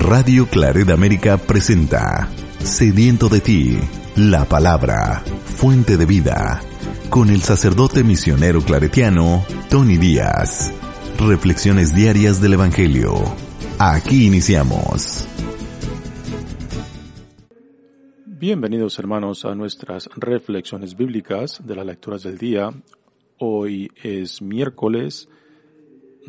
Radio Claret América presenta Sediento de ti, la palabra, fuente de vida, con el sacerdote misionero claretiano Tony Díaz. Reflexiones diarias del Evangelio. Aquí iniciamos. Bienvenidos hermanos a nuestras reflexiones bíblicas de las lecturas del día. Hoy es miércoles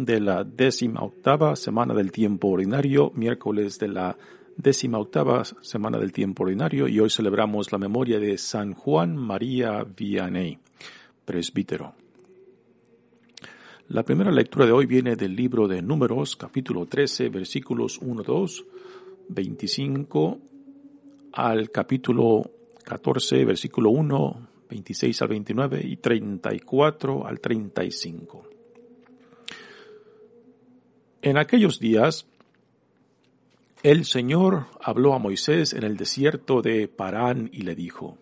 de la décima octava semana del tiempo ordinario, miércoles de la décima octava semana del tiempo ordinario y hoy celebramos la memoria de San Juan María Vianney, presbítero. La primera lectura de hoy viene del libro de Números, capítulo 13, versículos 1, 2, 25 al capítulo 14, versículo 1, 26 al 29 y 34 al 35. En aquellos días, el Señor habló a Moisés en el desierto de Parán y le dijo,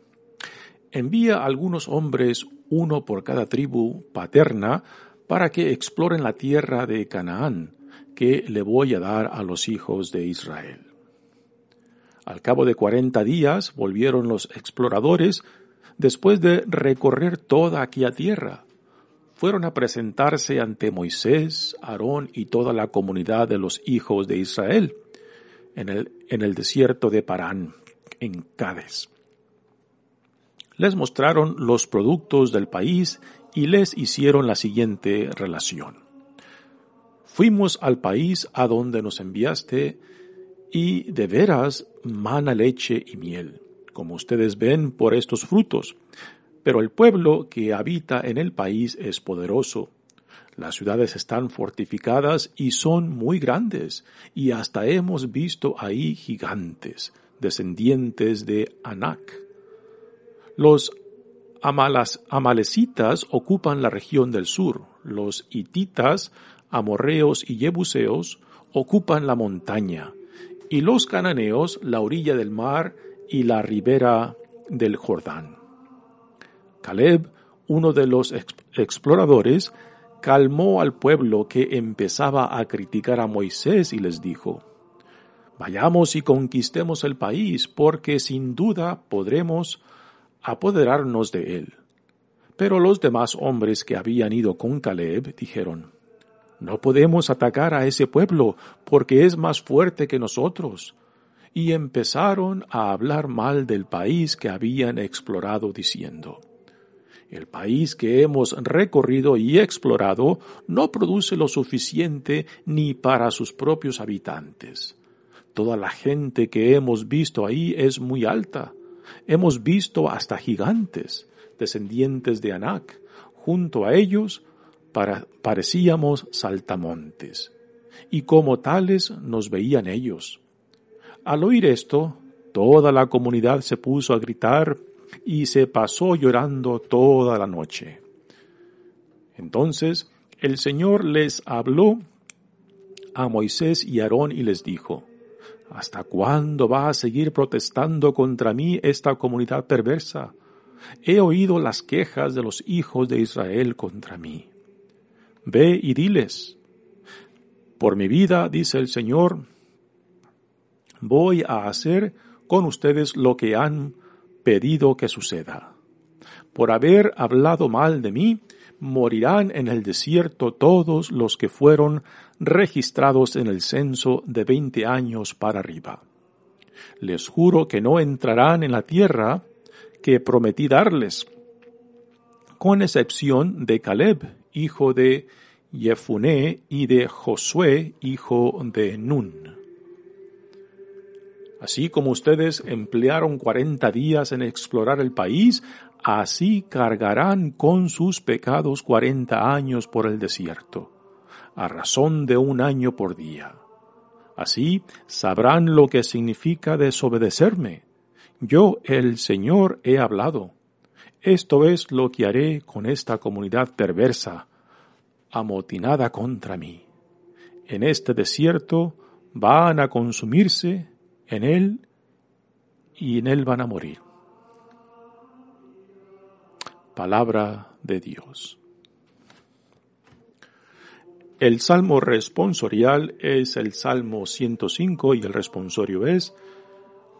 Envía algunos hombres, uno por cada tribu paterna, para que exploren la tierra de Canaán, que le voy a dar a los hijos de Israel. Al cabo de cuarenta días volvieron los exploradores después de recorrer toda aquella tierra fueron a presentarse ante Moisés, Aarón y toda la comunidad de los hijos de Israel en el, desierto de Parán, en Cádiz. Les mostraron los productos del país y les hicieron la siguiente relación. Fuimos al país a donde nos enviaste y de veras mana leche y miel, como ustedes ven por estos frutos pero el pueblo que habita en el país es poderoso. Las ciudades están fortificadas y son muy grandes, y hasta hemos visto ahí gigantes, descendientes de Anak. Los amalas, amalecitas ocupan la región del sur, los hititas, amorreos y jebuseos ocupan la montaña, y los cananeos la orilla del mar y la ribera del Jordán. Caleb, uno de los exploradores, calmó al pueblo que empezaba a criticar a Moisés y les dijo, Vayamos y conquistemos el país, porque sin duda podremos apoderarnos de él. Pero los demás hombres que habían ido con Caleb dijeron, No podemos atacar a ese pueblo, porque es más fuerte que nosotros. Y empezaron a hablar mal del país que habían explorado, diciendo, el país que hemos recorrido y explorado no produce lo suficiente ni para sus propios habitantes. Toda la gente que hemos visto ahí es muy alta. Hemos visto hasta gigantes, descendientes de Anak. Junto a ellos parecíamos saltamontes. Y como tales nos veían ellos. Al oír esto, toda la comunidad se puso a gritar y se pasó llorando toda la noche. Entonces el Señor les habló a Moisés y Aarón y les dijo, ¿Hasta cuándo va a seguir protestando contra mí esta comunidad perversa? He oído las quejas de los hijos de Israel contra mí. Ve y diles, por mi vida, dice el Señor, voy a hacer con ustedes lo que han pedido que suceda. Por haber hablado mal de mí, morirán en el desierto todos los que fueron registrados en el censo de veinte años para arriba. Les juro que no entrarán en la tierra que prometí darles, con excepción de Caleb, hijo de Jefuné, y de Josué, hijo de Nun. Así como ustedes emplearon cuarenta días en explorar el país, así cargarán con sus pecados cuarenta años por el desierto, a razón de un año por día. Así sabrán lo que significa desobedecerme. Yo, el Señor, he hablado. Esto es lo que haré con esta comunidad perversa, amotinada contra mí. En este desierto van a consumirse en él y en él van a morir. Palabra de Dios. El salmo responsorial es el Salmo 105 y el responsorio es,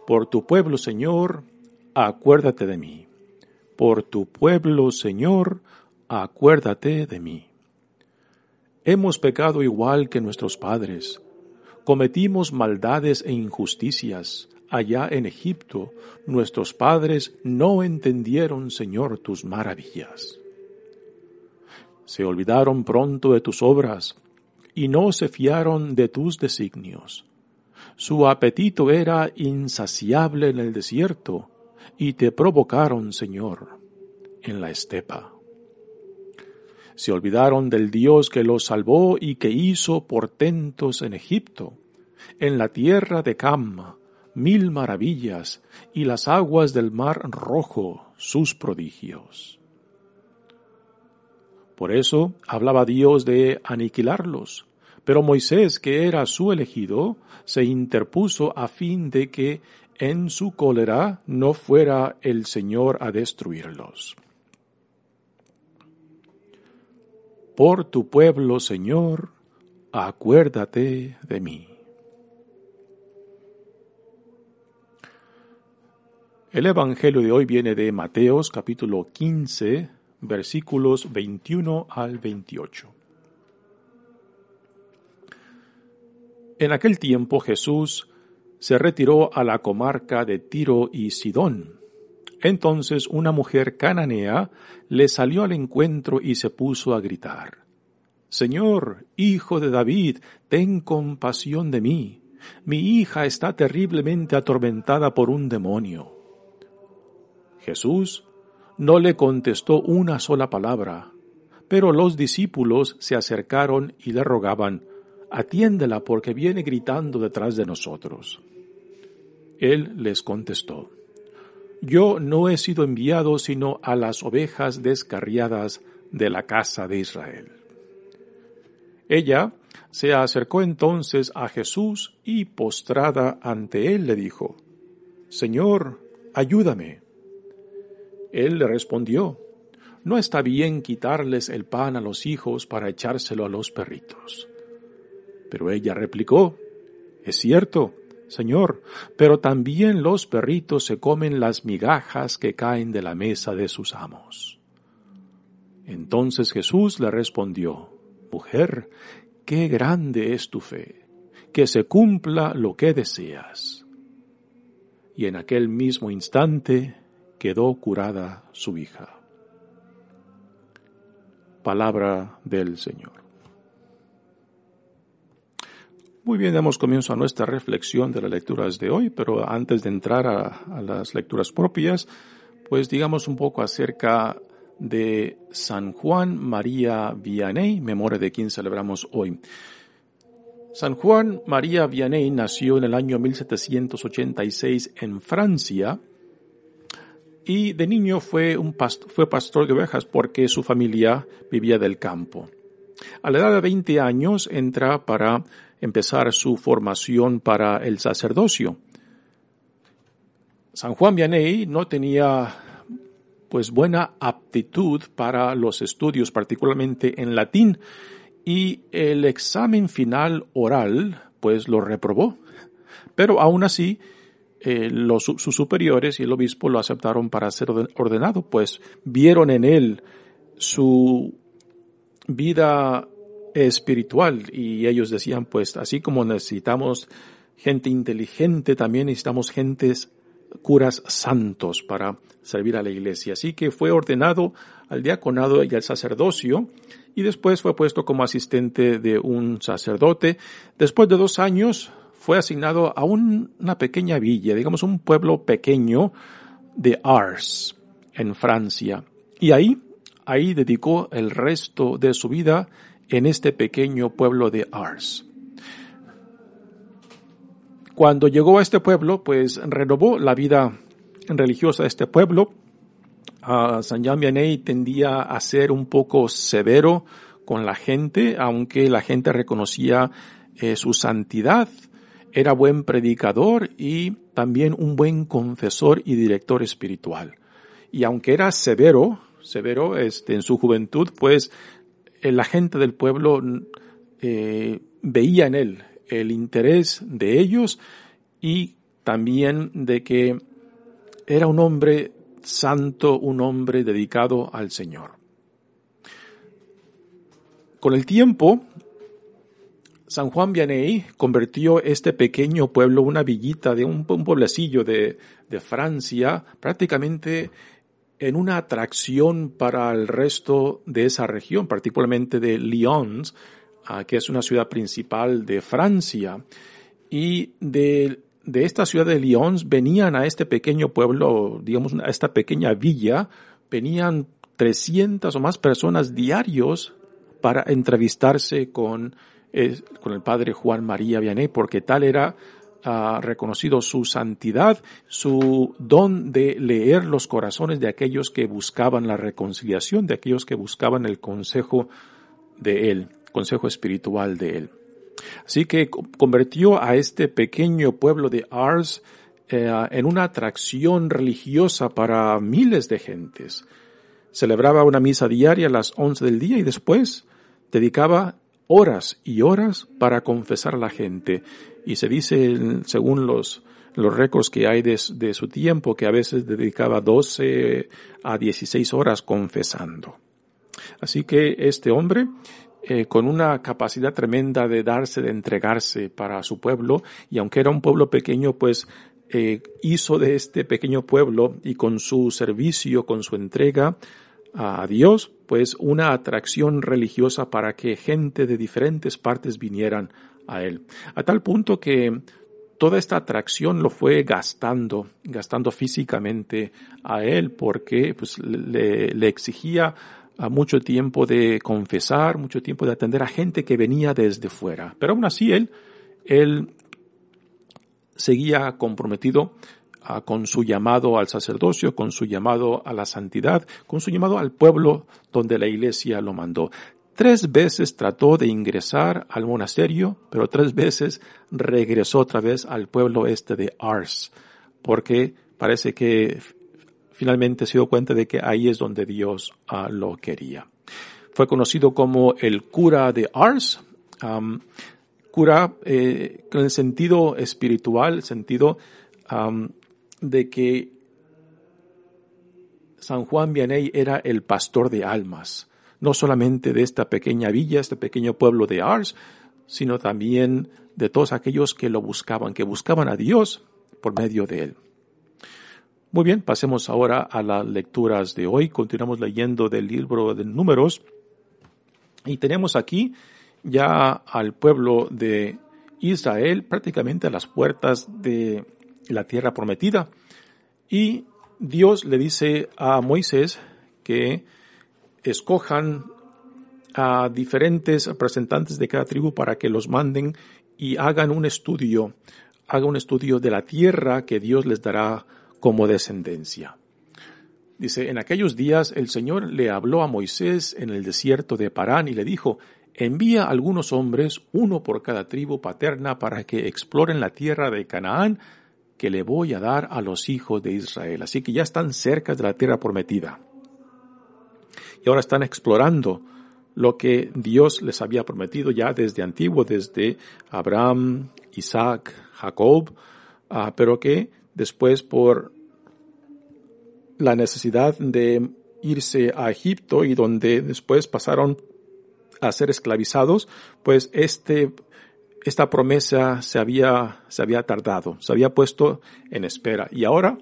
Por tu pueblo, Señor, acuérdate de mí. Por tu pueblo, Señor, acuérdate de mí. Hemos pecado igual que nuestros padres. Cometimos maldades e injusticias. Allá en Egipto, nuestros padres no entendieron, Señor, tus maravillas se olvidaron pronto de tus obras y no se fiaron de tus designios. Su apetito era insaciable en el desierto y te provocaron, Señor, en la estepa. Se olvidaron del Dios que los salvó y que hizo portentos en Egipto, en la tierra de Cam, mil maravillas, y las aguas del mar rojo, sus prodigios. Por eso hablaba Dios de aniquilarlos. Pero Moisés, que era su elegido, se interpuso a fin de que en su cólera no fuera el Señor a destruirlos. Por tu pueblo, Señor, acuérdate de mí. El Evangelio de hoy viene de Mateos capítulo 15, versículos 21 al 28. En aquel tiempo Jesús se retiró a la comarca de Tiro y Sidón. Entonces una mujer cananea le salió al encuentro y se puso a gritar, Señor, hijo de David, ten compasión de mí. Mi hija está terriblemente atormentada por un demonio. Jesús no le contestó una sola palabra, pero los discípulos se acercaron y le rogaban, atiéndela porque viene gritando detrás de nosotros. Él les contestó, Yo no he sido enviado sino a las ovejas descarriadas de la casa de Israel. Ella se acercó entonces a Jesús y postrada ante él le dijo, Señor, ayúdame. Él le respondió, No está bien quitarles el pan a los hijos para echárselo a los perritos. Pero ella replicó, Es cierto, Señor, pero también los perritos se comen las migajas que caen de la mesa de sus amos. Entonces Jesús le respondió, Mujer, qué grande es tu fe, que se cumpla lo que deseas. Y en aquel mismo instante quedó curada su hija. Palabra del Señor. Muy bien, damos comienzo a nuestra reflexión de las lecturas de hoy, pero antes de entrar a, las lecturas propias, pues digamos un poco acerca de San Juan María Vianney, memoria de quien celebramos hoy. San Juan María Vianney nació en el año 1786 en Francia y de niño fue, un fue pastor de ovejas porque su familia vivía del campo. A la edad de 20 años entra para empezar su formación para el sacerdocio. San Juan Vianney no tenía pues buena aptitud para los estudios, particularmente en latín, y el examen final oral pues lo reprobó. Pero aún así eh, los, sus superiores y el obispo lo aceptaron para ser ordenado, pues vieron en él su vida espiritual y ellos decían, pues así como necesitamos gente inteligente, también necesitamos gentes curas santos para servir a la iglesia. Así que fue ordenado al diaconado y al sacerdocio y después fue puesto como asistente de un sacerdote. Después de dos años fue asignado a una pequeña villa, digamos un pueblo pequeño de Ars, en Francia. Y ahí, ahí dedicó el resto de su vida en este pequeño pueblo de Ars. cuando llegó a este pueblo, pues renovó la vida religiosa de este pueblo. Uh, San Jean Vianney tendía a ser un poco severo con la gente, aunque la gente reconocía eh, su santidad. Era buen predicador y también un buen confesor y director espiritual. Y aunque era severo, severo este, en su juventud, pues eh, la gente del pueblo eh, veía en él el interés de ellos y también de que era un hombre santo, un hombre dedicado al Señor. Con el tiempo, San Juan Vianney convirtió este pequeño pueblo, una villita de un, pueblecillo de, Francia, prácticamente en una atracción para el resto de esa región, particularmente de Lyon, ah, que es una ciudad principal de Francia. Y de, de esta ciudad de Lyon venían a este pequeño pueblo, digamos, a esta pequeña villa, venían 300 o más personas diarios para entrevistarse con, eh, con el padre Juan María Vianney, porque tal era reconocido su santidad, su don de leer los corazones de aquellos que buscaban la reconciliación, de aquellos que buscaban el consejo de Él, consejo espiritual de Él. Así que convirtió a este pequeño pueblo de Ars eh, en una atracción religiosa para miles de gentes. Celebraba una misa diaria a las once del día y después dedicaba horas y horas para confesar a la gente. Y se dice, según los, los récords que hay de, su tiempo, que a veces dedicaba 12 a 16 horas confesando. Así que este hombre, eh, con una capacidad tremenda de darse, de entregarse para su pueblo, y aunque era un pueblo pequeño, pues eh, hizo de este pequeño pueblo y con su servicio, con su entrega, a Dios, pues una atracción religiosa para que gente de diferentes partes vinieran a Él. A tal punto que toda esta atracción lo fue gastando, gastando físicamente a Él, porque pues, le, le exigía mucho tiempo de confesar, mucho tiempo de atender a gente que venía desde fuera. Pero aún así Él, Él seguía comprometido con su llamado al sacerdocio, con su llamado a la santidad, con su llamado al pueblo donde la iglesia lo mandó. Tres veces trató de ingresar al monasterio, pero tres veces regresó otra vez al pueblo este de Ars, porque parece que finalmente se dio cuenta de que ahí es donde Dios ah, lo quería. Fue conocido como el cura de Ars, cura eh, con el sentido espiritual, sentido de que San Juan Vianney era el pastor de almas, no solamente de esta pequeña villa, este pequeño pueblo de Ars, sino también de todos aquellos que lo buscaban, que buscaban a Dios por medio de él. Muy bien, pasemos ahora a las lecturas de hoy. Continuamos leyendo del libro de números y tenemos aquí ya al pueblo de Israel prácticamente a las puertas de la tierra prometida. Y Dios le dice a Moisés que escojan a diferentes representantes de cada tribu para que los manden y hagan un estudio, hagan un estudio de la tierra que Dios les dará como descendencia. Dice, en aquellos días el Señor le habló a Moisés en el desierto de Parán y le dijo, envía algunos hombres, uno por cada tribu paterna, para que exploren la tierra de Canaán, que le voy a dar a los hijos de Israel. Así que ya están cerca de la tierra prometida. Y ahora están explorando lo que Dios les había prometido ya desde antiguo, desde Abraham, Isaac, Jacob, ah, pero que después por la necesidad de irse a Egipto y donde después pasaron a ser esclavizados, pues este esta promesa se había, se había tardado, se había puesto en espera. Y ahora,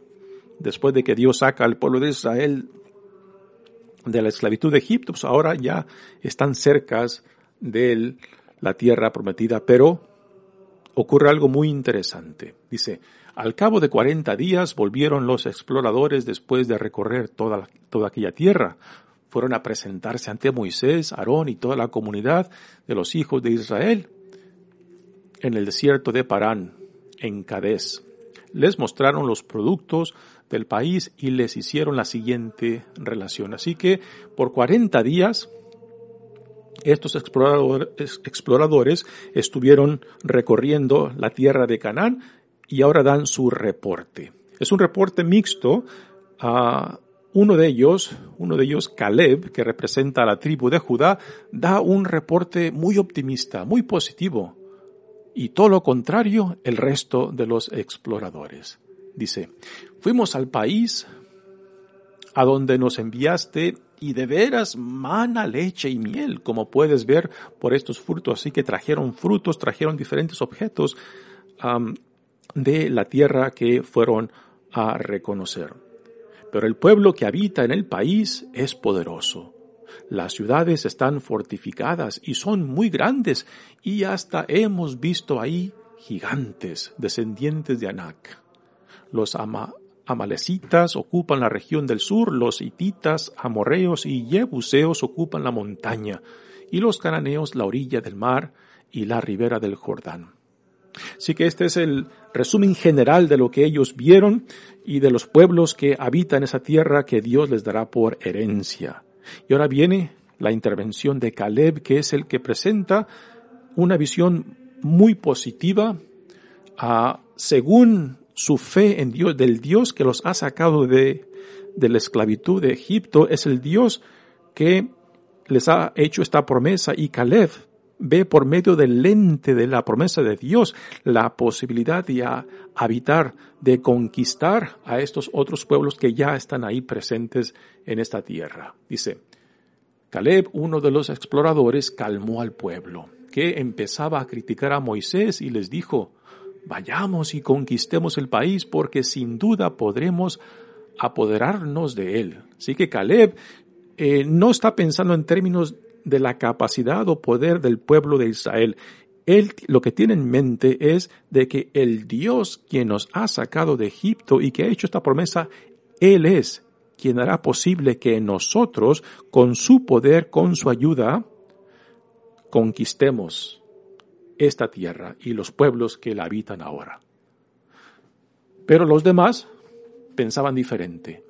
después de que Dios saca al pueblo de Israel de la esclavitud de Egipto, pues ahora ya están cerca de la tierra prometida, pero ocurre algo muy interesante. Dice, al cabo de cuarenta días volvieron los exploradores después de recorrer toda, toda aquella tierra. Fueron a presentarse ante Moisés, Aarón y toda la comunidad de los hijos de Israel en el desierto de Parán. en Cadés. Les mostraron los productos del país y les hicieron la siguiente relación. Así que por 40 días estos exploradores, estuvieron recorriendo la tierra de Canaán y ahora dan su reporte. Es un reporte mixto. uno de ellos, uno de ellos, Caleb, que representa a la tribu de Judá, da un reporte muy optimista, muy positivo. Y todo lo contrario, el resto de los exploradores. Dice, fuimos al país a donde nos enviaste y de veras mana leche y miel, como puedes ver por estos frutos. Así que trajeron frutos, trajeron diferentes objetos de la tierra que fueron a reconocer. Pero el pueblo que habita en el país es poderoso. Las ciudades están fortificadas y son muy grandes y hasta hemos visto ahí gigantes descendientes de Anak. Los ama amalecitas ocupan la región del sur, los hititas, amorreos y jebuseos ocupan la montaña, y los cananeos la orilla del mar y la ribera del Jordán. Así que este es el resumen general de lo que ellos vieron y de los pueblos que habitan esa tierra que Dios les dará por herencia. Y ahora viene la intervención de Caleb, que es el que presenta una visión muy positiva, según su fe en Dios, del Dios que los ha sacado de, de la esclavitud de Egipto, es el Dios que les ha hecho esta promesa. Y Caleb ve por medio del lente de la promesa de Dios la posibilidad de habitar, de conquistar a estos otros pueblos que ya están ahí presentes en esta tierra. Dice, Caleb, uno de los exploradores, calmó al pueblo, que empezaba a criticar a Moisés y les dijo, vayamos y conquistemos el país porque sin duda podremos apoderarnos de él. Así que Caleb eh, no está pensando en términos de la capacidad o poder del pueblo de Israel. Él lo que tiene en mente es de que el Dios quien nos ha sacado de Egipto y que ha hecho esta promesa, Él es quien hará posible que nosotros, con su poder, con su ayuda, conquistemos esta tierra y los pueblos que la habitan ahora. Pero los demás pensaban diferente.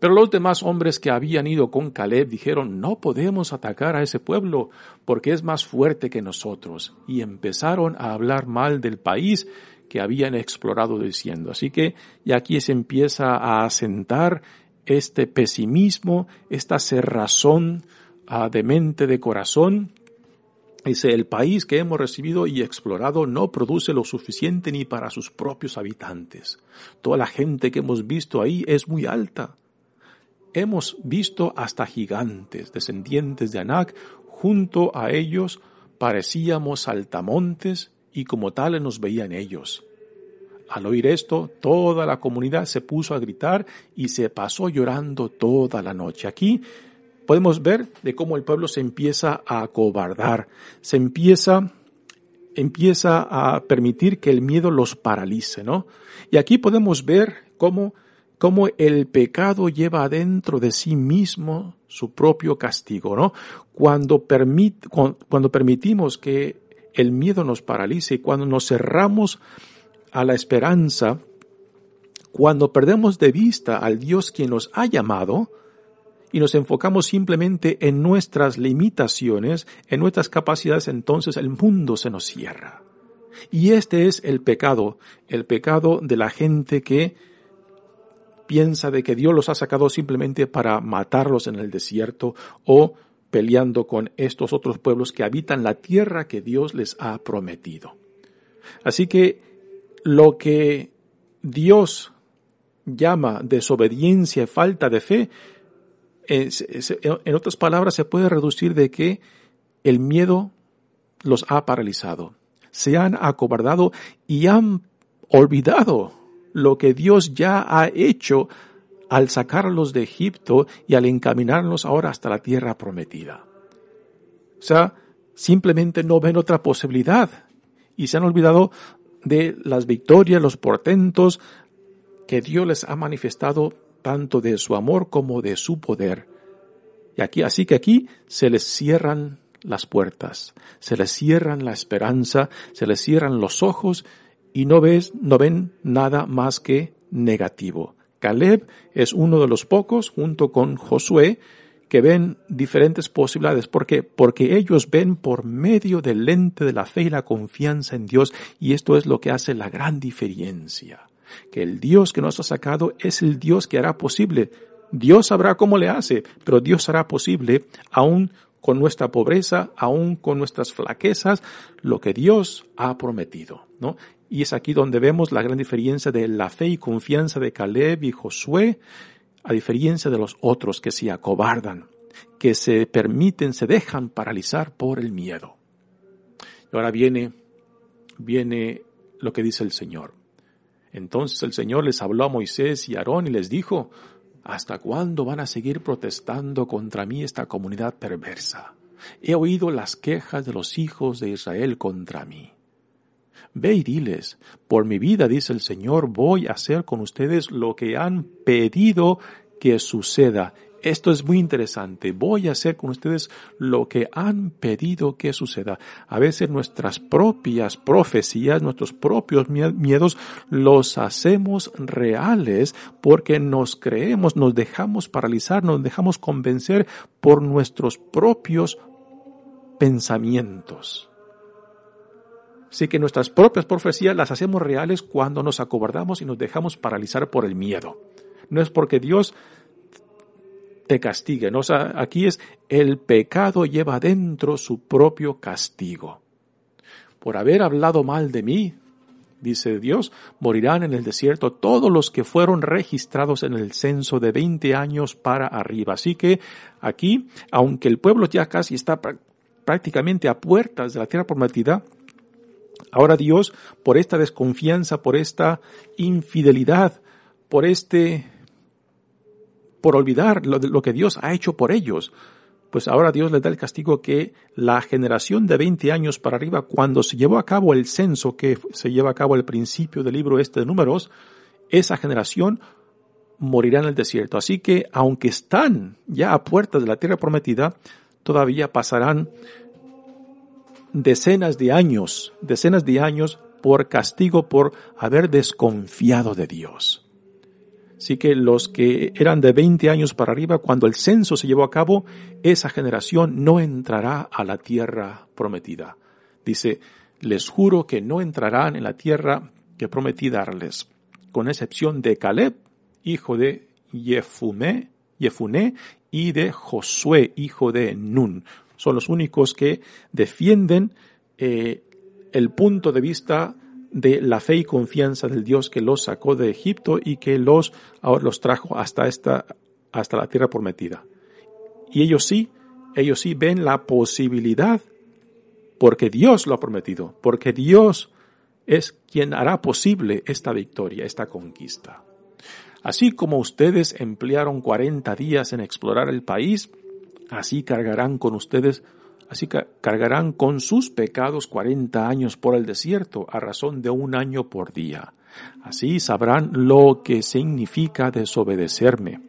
Pero los demás hombres que habían ido con Caleb dijeron, no podemos atacar a ese pueblo porque es más fuerte que nosotros. Y empezaron a hablar mal del país que habían explorado diciendo. Así que y aquí se empieza a asentar este pesimismo, esta cerrazón ah, de mente, de corazón, Dice, el país que hemos recibido y explorado no produce lo suficiente ni para sus propios habitantes. Toda la gente que hemos visto ahí es muy alta. Hemos visto hasta gigantes, descendientes de Anak, junto a ellos parecíamos saltamontes y como tales nos veían ellos. Al oír esto, toda la comunidad se puso a gritar y se pasó llorando toda la noche. Aquí podemos ver de cómo el pueblo se empieza a acobardar, se empieza, empieza a permitir que el miedo los paralice, ¿no? Y aquí podemos ver cómo, cómo el pecado lleva adentro de sí mismo su propio castigo, ¿no? Cuando, cuando permitimos que el miedo nos paralice, y cuando nos cerramos a la esperanza, cuando perdemos de vista al Dios quien nos ha llamado, y nos enfocamos simplemente en nuestras limitaciones, en nuestras capacidades, entonces el mundo se nos cierra. Y este es el pecado, el pecado de la gente que piensa de que Dios los ha sacado simplemente para matarlos en el desierto o peleando con estos otros pueblos que habitan la tierra que Dios les ha prometido. Así que lo que Dios llama desobediencia y falta de fe en otras palabras, se puede reducir de que el miedo los ha paralizado, se han acobardado y han olvidado lo que Dios ya ha hecho al sacarlos de Egipto y al encaminarlos ahora hasta la tierra prometida. O sea, simplemente no ven otra posibilidad y se han olvidado de las victorias, los portentos que Dios les ha manifestado tanto de su amor como de su poder. Y aquí, así que aquí se les cierran las puertas, se les cierran la esperanza, se les cierran los ojos y no ves, no ven nada más que negativo. Caleb es uno de los pocos, junto con Josué, que ven diferentes posibilidades. ¿Por qué? Porque ellos ven por medio del lente de la fe y la confianza en Dios, y esto es lo que hace la gran diferencia. Que el Dios que nos ha sacado es el Dios que hará posible. Dios sabrá cómo le hace, pero Dios hará posible aún con nuestra pobreza, aún con nuestras flaquezas, lo que Dios ha prometido, ¿no? Y es aquí donde vemos la gran diferencia de la fe y confianza de Caleb y Josué, a diferencia de los otros que se acobardan, que se permiten, se dejan paralizar por el miedo. Y ahora viene, viene lo que dice el Señor. Entonces el Señor les habló a Moisés y Aarón y les dijo, ¿hasta cuándo van a seguir protestando contra mí esta comunidad perversa? He oído las quejas de los hijos de Israel contra mí. Ve y diles, por mi vida, dice el Señor, voy a hacer con ustedes lo que han pedido que suceda. Esto es muy interesante. Voy a hacer con ustedes lo que han pedido que suceda. A veces nuestras propias profecías, nuestros propios miedos los hacemos reales porque nos creemos, nos dejamos paralizar, nos dejamos convencer por nuestros propios pensamientos. Así que nuestras propias profecías las hacemos reales cuando nos acobardamos y nos dejamos paralizar por el miedo. No es porque Dios te castigue, aquí es el pecado lleva dentro su propio castigo. Por haber hablado mal de mí, dice Dios, morirán en el desierto todos los que fueron registrados en el censo de 20 años para arriba. Así que aquí, aunque el pueblo ya casi está prácticamente a puertas de la tierra prometida, Ahora Dios, por esta desconfianza, por esta infidelidad, por este, por olvidar lo, que Dios ha hecho por ellos, pues ahora Dios les da el castigo que la generación de 20 años para arriba, cuando se llevó a cabo el censo que se lleva a cabo al principio del libro este de números, esa generación morirá en el desierto. Así que, aunque están ya a puertas de la tierra prometida, todavía pasarán decenas de años, decenas de años por castigo por haber desconfiado de Dios. Así que los que eran de 20 años para arriba, cuando el censo se llevó a cabo, esa generación no entrará a la tierra prometida. Dice, les juro que no entrarán en la tierra que prometí darles, con excepción de Caleb, hijo de Yefuné, Yefuné y de Josué, hijo de Nun son los únicos que defienden eh, el punto de vista de la fe y confianza del Dios que los sacó de Egipto y que los ahora los trajo hasta esta hasta la tierra prometida. Y ellos sí, ellos sí ven la posibilidad porque Dios lo ha prometido, porque Dios es quien hará posible esta victoria, esta conquista. Así como ustedes emplearon 40 días en explorar el país, Así cargarán con ustedes, así cargarán con sus pecados cuarenta años por el desierto, a razón de un año por día. Así sabrán lo que significa desobedecerme.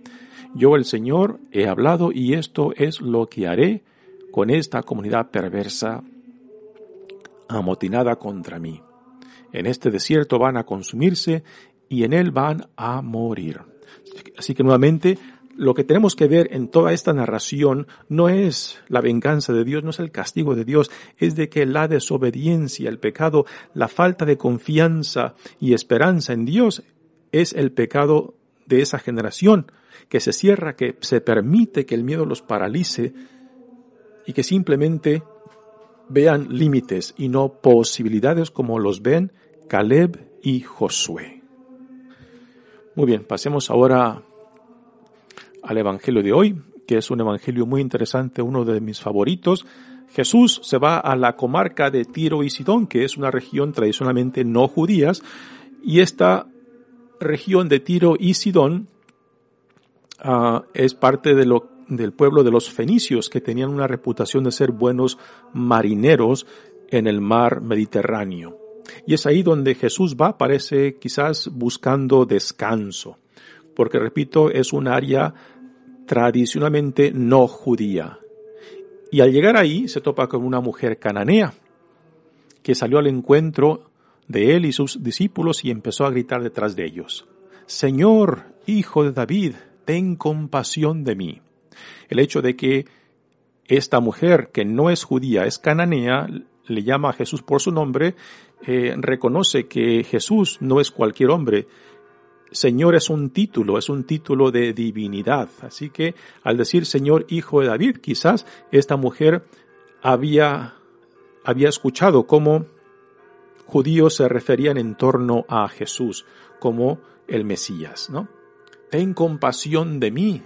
Yo el Señor he hablado y esto es lo que haré con esta comunidad perversa amotinada contra mí. En este desierto van a consumirse y en él van a morir. Así que nuevamente lo que tenemos que ver en toda esta narración no es la venganza de Dios, no es el castigo de Dios, es de que la desobediencia, el pecado, la falta de confianza y esperanza en Dios es el pecado de esa generación que se cierra, que se permite que el miedo los paralice y que simplemente vean límites y no posibilidades como los ven Caleb y Josué. Muy bien, pasemos ahora al Evangelio de hoy, que es un Evangelio muy interesante, uno de mis favoritos. Jesús se va a la comarca de Tiro y Sidón, que es una región tradicionalmente no judías, y esta región de Tiro y Sidón uh, es parte de lo, del pueblo de los fenicios, que tenían una reputación de ser buenos marineros en el mar Mediterráneo. Y es ahí donde Jesús va, parece quizás buscando descanso porque repito, es un área tradicionalmente no judía. Y al llegar ahí se topa con una mujer cananea que salió al encuentro de él y sus discípulos y empezó a gritar detrás de ellos, Señor, hijo de David, ten compasión de mí. El hecho de que esta mujer, que no es judía, es cananea, le llama a Jesús por su nombre, eh, reconoce que Jesús no es cualquier hombre. Señor es un título, es un título de divinidad. Así que al decir Señor Hijo de David, quizás esta mujer había, había escuchado cómo judíos se referían en torno a Jesús como el Mesías, ¿no? Ten compasión de mí,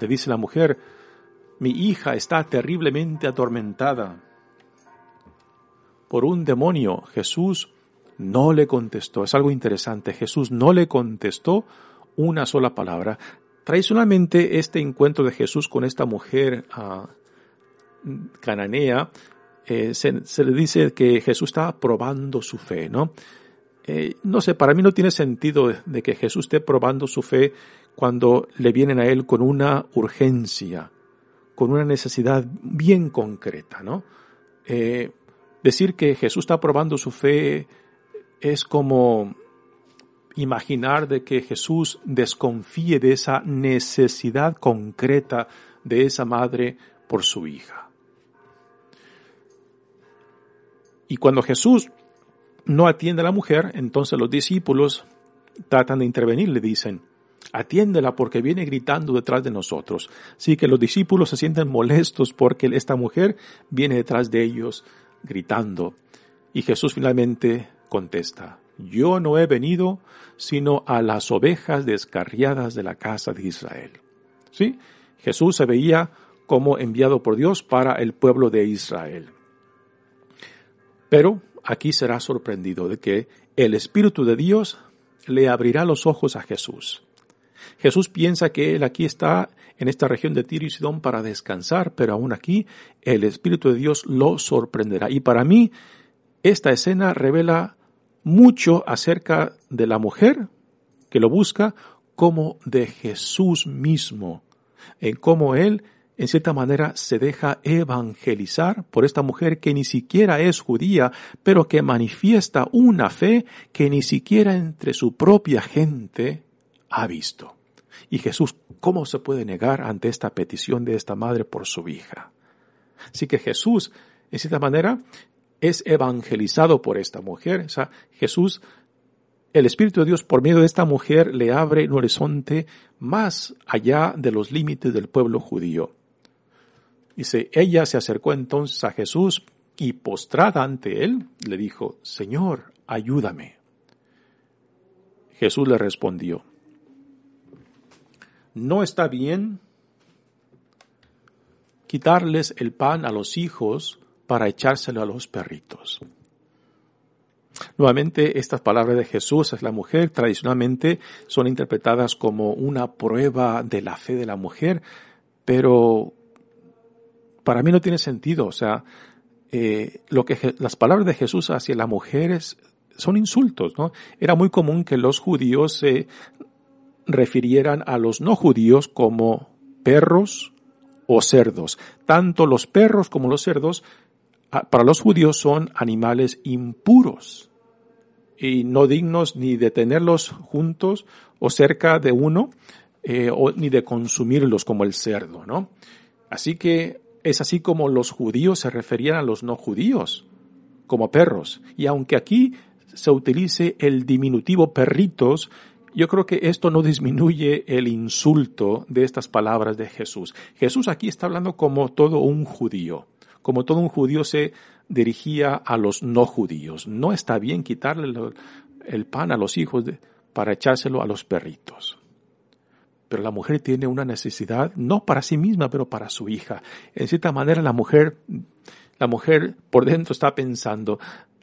le dice la mujer, mi hija está terriblemente atormentada por un demonio. Jesús no le contestó. Es algo interesante. Jesús no le contestó una sola palabra. Tradicionalmente este encuentro de Jesús con esta mujer uh, cananea eh, se, le dice que Jesús estaba probando su fe, ¿no? Eh, no sé, para mí no tiene sentido de que Jesús esté probando su fe cuando le vienen a él con una urgencia, con una necesidad bien concreta, ¿no? Eh, decir que Jesús está probando su fe es como imaginar de que Jesús desconfíe de esa necesidad concreta de esa madre por su hija. Y cuando Jesús no atiende a la mujer, entonces los discípulos tratan de intervenir, le dicen, atiéndela porque viene gritando detrás de nosotros. Así que los discípulos se sienten molestos porque esta mujer viene detrás de ellos gritando. Y Jesús finalmente contesta, yo no he venido sino a las ovejas descarriadas de la casa de Israel. ¿Sí? Jesús se veía como enviado por Dios para el pueblo de Israel. Pero aquí será sorprendido de que el Espíritu de Dios le abrirá los ojos a Jesús. Jesús piensa que él aquí está en esta región de Tiro y Sidón para descansar, pero aún aquí el Espíritu de Dios lo sorprenderá. Y para mí, esta escena revela mucho acerca de la mujer que lo busca como de Jesús mismo, en cómo él en cierta manera se deja evangelizar por esta mujer que ni siquiera es judía, pero que manifiesta una fe que ni siquiera entre su propia gente ha visto. Y Jesús, ¿cómo se puede negar ante esta petición de esta madre por su hija? Así que Jesús, en cierta manera, es evangelizado por esta mujer. O sea, Jesús, el Espíritu de Dios por medio de esta mujer le abre un horizonte más allá de los límites del pueblo judío. Dice, ella se acercó entonces a Jesús y postrada ante él, le dijo, Señor, ayúdame. Jesús le respondió, no está bien quitarles el pan a los hijos para echárselo a los perritos. Nuevamente, estas palabras de Jesús es la mujer tradicionalmente son interpretadas como una prueba de la fe de la mujer, pero para mí no tiene sentido. O sea, eh, lo que las palabras de Jesús hacia las mujeres son insultos. Era muy común que los judíos se refirieran a los no judíos como perros o cerdos. Tanto los perros como los cerdos para los judíos son animales impuros y no dignos ni de tenerlos juntos o cerca de uno eh, ni de consumirlos como el cerdo, ¿no? Así que es así como los judíos se referían a los no judíos, como perros. Y aunque aquí se utilice el diminutivo perritos, yo creo que esto no disminuye el insulto de estas palabras de Jesús. Jesús aquí está hablando como todo un judío, como todo un judío se dirigía a los no judíos. No está bien quitarle el pan a los hijos para echárselo a los perritos. Pero la mujer tiene una necesidad, no para sí misma, pero para su hija. En cierta manera la mujer, la mujer por dentro está pensando,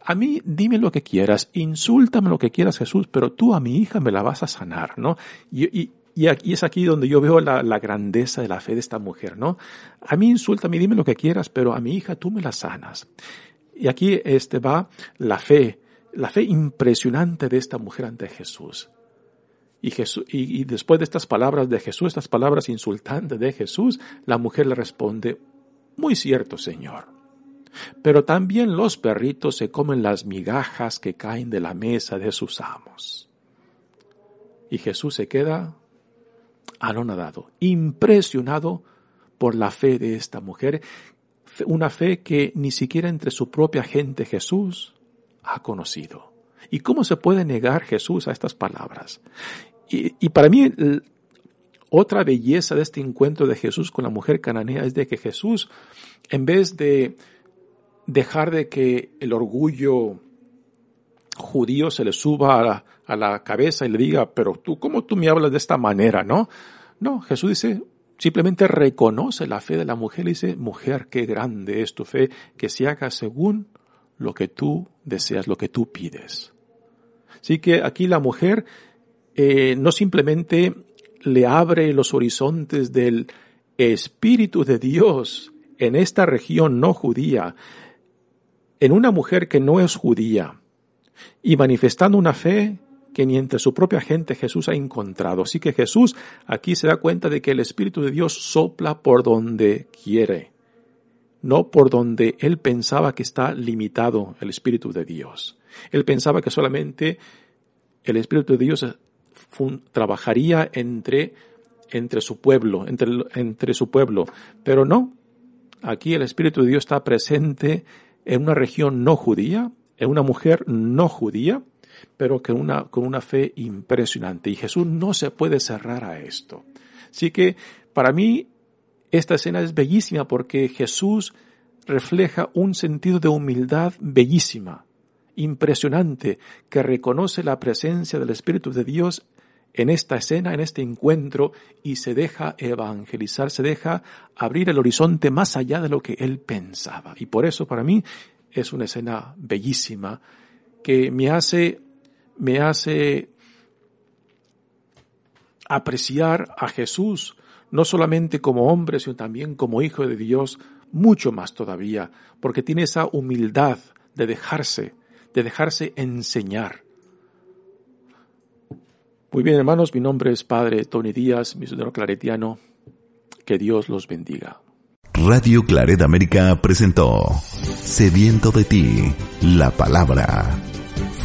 a mí dime lo que quieras, insúltame lo que quieras Jesús, pero tú a mi hija me la vas a sanar, ¿no? Y, aquí, es aquí donde yo veo la, grandeza de la fe de esta mujer, ¿no? A mí insúltame, dime lo que quieras, pero a mi hija tú me la sanas. Y aquí este va la fe, la fe impresionante de esta mujer ante Jesús. Y, Jesús, y, y después de estas palabras de Jesús, estas palabras insultantes de Jesús, la mujer le responde, muy cierto, Señor. pero también los perritos se comen las migajas que caen de la mesa de sus amos. Y Jesús se queda anonadado, impresionado por la fe de esta mujer, una fe que ni siquiera entre su propia gente Jesús ha conocido. ¿Y cómo se puede negar Jesús a estas palabras? Y, para mí, otra belleza de este encuentro de Jesús con la mujer cananea es de que Jesús, en vez de dejar de que el orgullo judío se le suba a la, a la cabeza y le diga, pero tú, ¿cómo tú me hablas de esta manera? No, no, Jesús dice, simplemente reconoce la fe de la mujer y dice, mujer, qué grande es tu fe, que se haga según lo que tú deseas, lo que tú pides. Así que aquí la mujer eh, no simplemente le abre los horizontes del Espíritu de Dios en esta región no judía, en una mujer que no es judía, y manifestando una fe que ni entre su propia gente Jesús ha encontrado. Así que Jesús aquí se da cuenta de que el Espíritu de Dios sopla por donde quiere, no por donde él pensaba que está limitado el Espíritu de Dios. Él pensaba que solamente el Espíritu de Dios trabajaría entre, entre su pueblo, entre, entre su pueblo, pero no. Aquí el Espíritu de Dios está presente en una región no judía, en una mujer no judía, pero con una, con una fe impresionante. Y Jesús no se puede cerrar a esto. Así que para mí esta escena es bellísima porque Jesús refleja un sentido de humildad bellísima, impresionante, que reconoce la presencia del Espíritu de Dios en esta escena, en este encuentro, y se deja evangelizar, se deja abrir el horizonte más allá de lo que él pensaba. Y por eso para mí es una escena bellísima que me hace, me hace apreciar a Jesús no solamente como hombre, sino también como hijo de Dios, mucho más todavía, porque tiene esa humildad de dejarse, de dejarse enseñar. Muy bien, hermanos, mi nombre es Padre Tony Díaz, misionero claretiano. Que Dios los bendiga. Radio Claret América presentó Sediento de ti, la palabra.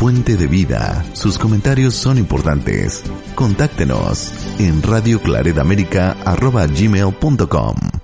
Fuente de vida. Sus comentarios son importantes. Contáctenos en radioclaredamerica.gmail.com